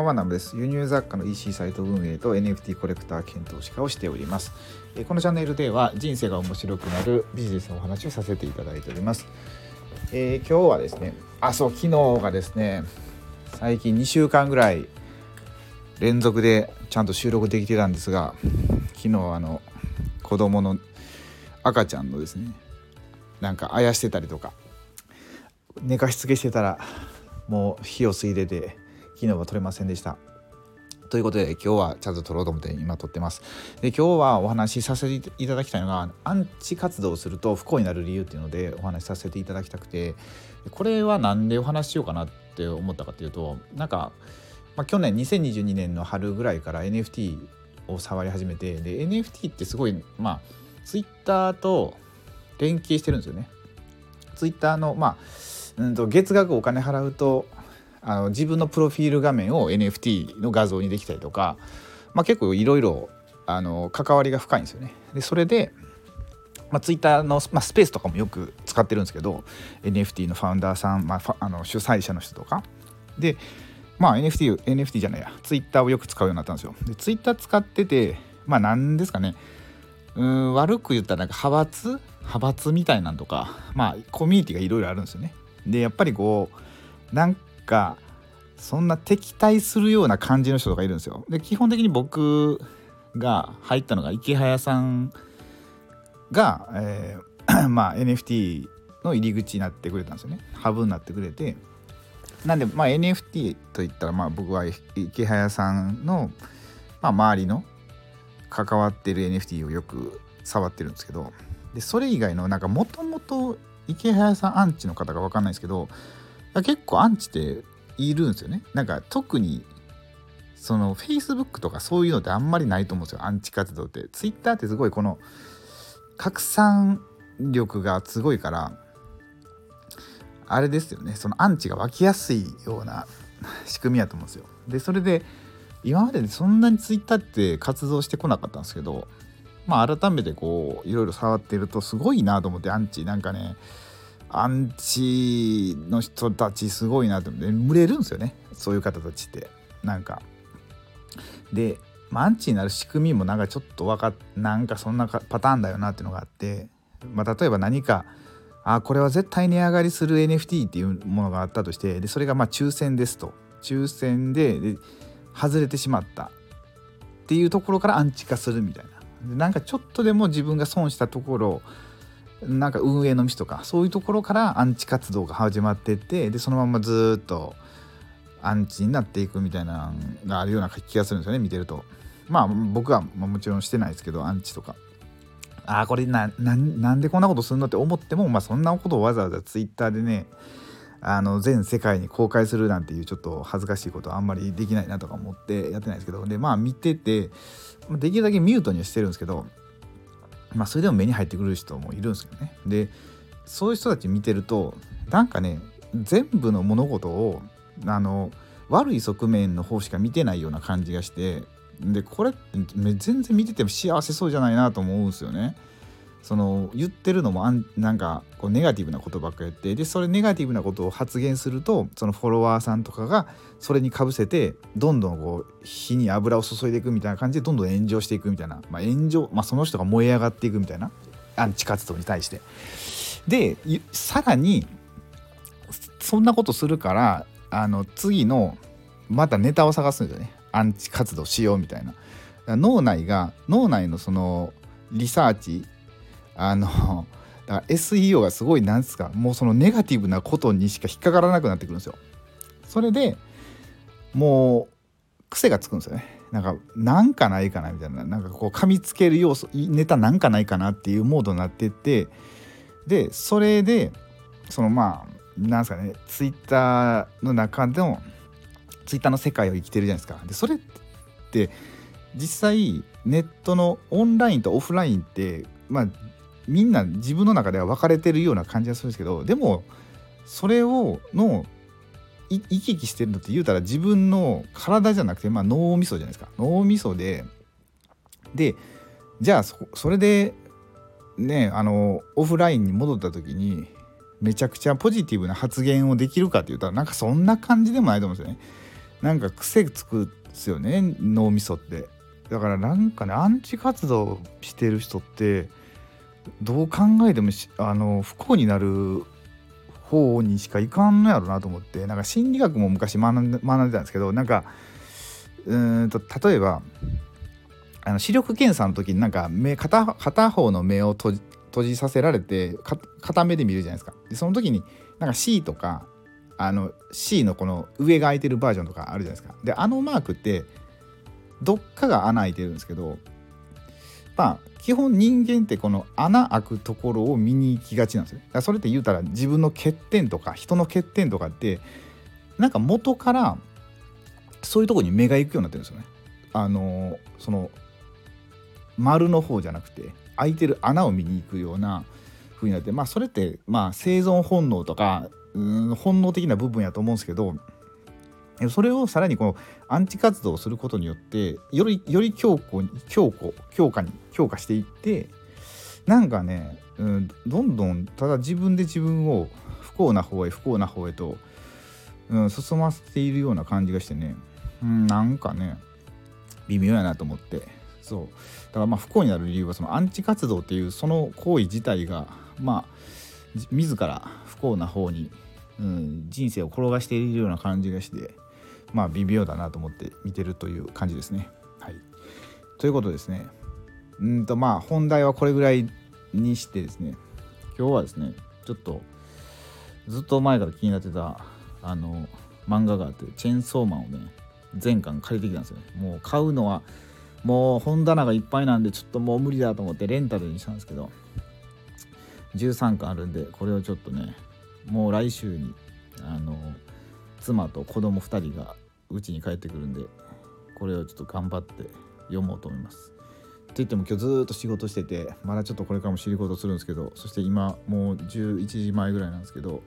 んはナムです。輸入雑貨の EC サイト運営と NFT コレクター検討士化をしております。このチャンネルでは人生が面白くなるビジネスのお話をさせていただいております、えー、今日はですねあそう昨日がですね最近2週間ぐらい連続でちゃんと収録できてたんですが昨日あの子供の赤ちゃんのですねなんかあやしてたりとか寝かしつけしてたらもう火を吸い出て昨日は撮れませんでした。ということで今日はちゃんと撮ろうと思って今撮ってます。で今日はお話しさせていただきたいのがアンチ活動をすると不幸になる理由っていうのでお話しさせていただきたくてこれは何でお話ししようかなって思ったかっていうとなんか、まあ、去年2022年の春ぐらいから NFT を触り始めてで NFT ってすごいまあ Twitter と連携してるんですよね。Twitter のまあうんと月額お金払うとあの自分のプロフィール画面を NFT の画像にできたりとか、まあ、結構いろいろ関わりが深いんですよね。でそれで、まあ、Twitter の、まあ、スペースとかもよく使ってるんですけど NFT のファウンダーさん、まあ、あの主催者の人とかでまあ NFT, NFT じゃないや Twitter をよく使うようになったんですよ。で Twitter 使っててまあ何ですかねうん悪く言ったらなんか派閥？派閥みたいなんとかまあコミュニティがいろいろあるんですよね。でやっぱりこうなんかそんな敵対するような感じの人とかいるんですよ。で基本的に僕が入ったのが池早さんが、えー、まあ、NFT の入り口になってくれたんですよね。ハブになってくれて。なんで、まあ、NFT といったら、まあ、僕は池早さんの、まあ、周りの関わってる NFT をよく触ってるんですけどでそれ以外のなんかもともと池早さんアンチの方が分かんないですけど結構アンチっているんですよね。なんか特にその Facebook とかそういうのってあんまりないと思うんですよアンチ活動って。Twitter ってすごいこの拡散力がすごいからあれですよねそのアンチが湧きやすいような仕組みやと思うんですよ。でそれで今までそんなに Twitter って活動してこなかったんですけどまあ改めてこういろいろ触ってるとすごいなと思ってアンチなんかねアンチの人たちすごいなと思って。群れるんですよね。そういう方たちって。なんか。で、まあ、アンチになる仕組みもなんかちょっと分かなんかそんなパターンだよなっていうのがあって、まあ、例えば何かあこれは絶対値上がりする NFT っていうものがあったとしてでそれがまあ抽選ですと。抽選でで外れてしまった。っていうところからアンチ化するみたいな。なんかちょっとでも自分が損したところなんか運営のミスとかそういうところからアンチ活動が始まってってでそのままずっとアンチになっていくみたいなのがあるような気がするんですよね見てると。まあ僕はもちろんしてないですけどアンチとか。ああこれなんでこんなことするのって思っても、まあ、そんなことをわざわざツイッターでねあの全世界に公開するなんていうちょっと恥ずかしいことはあんまりできないなとか思ってやってないですけどでまあ見ててできるだけミュートにはしてるんですけどまあそれでも目に入ってくる人もいるんですけどねでそういう人たち見てるとなんかね全部の物事をあの悪い側面の方しか見てないような感じがしてでこれって全然見てても幸せそうじゃないなと思うんですよね。その言ってるのもあんなんかこうネガティブなことばっかり言ってでそれネガティブなことを発言するとそのフォロワーさんとかがそれにかぶせてどんどんこう火に油を注いでいくみたいな感じでどんどん炎上していくみたいな、まあ、炎上、まあ、その人が燃え上がっていくみたいなアンチ活動に対して。でさらにそんなことするからあの次のまたネタを探すんですよねアンチ活動しようみたいな。脳内が脳内のそのリサーチあの だから SEO がすごいなんですかもうそのネガティブなことにしか引っかからなくなってくるんですよ。それでもう癖がつくんですよね。なんかなんかないかなみたいななんかこう噛みつける要素ネタなんかないかなっていうモードになってってでそれでそのまあなんですかねツイッターの中でもツイッターの世界を生きてるじゃないですか。でそれって実際ネットのオンラインとオフラインってまあみんな自分の中では分かれてるような感じがするんですけどでもそれをの行き来してるのって言うたら自分の体じゃなくて、まあ、脳みそじゃないですか脳みそででじゃあそれでねあのオフラインに戻った時にめちゃくちゃポジティブな発言をできるかって言ったらなんかそんな感じでもないと思うんですよね。なんか癖つくっすよね脳みそってだからなんかねアンチ活動してる人ってどう考えてもあの不幸になる方にしかいかんのやろなと思ってなんか心理学も昔学んでたんですけどなんかうんと例えばあの視力検査の時になんか目片片方の目を閉じ閉じさせられて片目で見るじゃないですか。でその時になんか C とかあの C のこの上が開いてるバージョンとかあるじゃないですか。であのマークってどっかが穴開いてるんですけどまあ基本人間ってこの穴開くところを見に行きがちなんですよ。だからそれって言うたら自分の欠点とか人の欠点とかってなんか元からそういうとこに目が行くようになってるんですよね。あのその丸の方じゃなくて開いてる穴を見に行くような風になってまあそれってまあ生存本能とかうん本能的な部分やと思うんですけどそれをさらにこのアンチ活動をすることによってよりより強固に強固強化に強化していってなんかね、うん、どんどんただ自分で自分を不幸な方へ不幸な方へと、うん、進ませているような感じがしてね、うん、なんかね微妙やなと思って。そう。だからまあ不幸になる理由はそのアンチ活動っていうその行為自体がまあ自ら不幸な方に、うん、人生を転がしているような感じがしてまあ微妙だなと思って見てるという感じですね。はい、ということですね。うんとまあ本題はこれぐらいにしてですね。今日はですねちょっとずっと前から気になってたあの漫画があってチェーンソーマンをね全巻借りてきたんですよもう買うのはもう本棚がいっぱいなんでちょっともう無理だと思ってレンタルにしたんですけど13巻あるんでこれをちょっとねもう来週にあの妻と子供2人がうちに帰ってくるんでこれをちょっと頑張って読もうと思います。って言っても今日ずっと仕事しててまだちょっとこれからも仕事するんですけどそして今もう11時前ぐらいなんですけど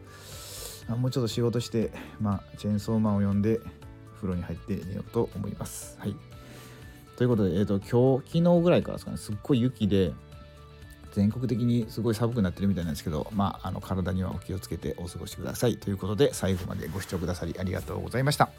もうちょっと仕事してまあチェーンソーマンを読んで風呂に入って寝ようと思います。はいということで、えーと、今日昨日ぐらいからですかねすっごい雪で全国的にすごい寒くなってるみたいなんですけど、まあ、あの体にはお気をつけてお過ごしくださいということで最後までご視聴くださりありがとうございました。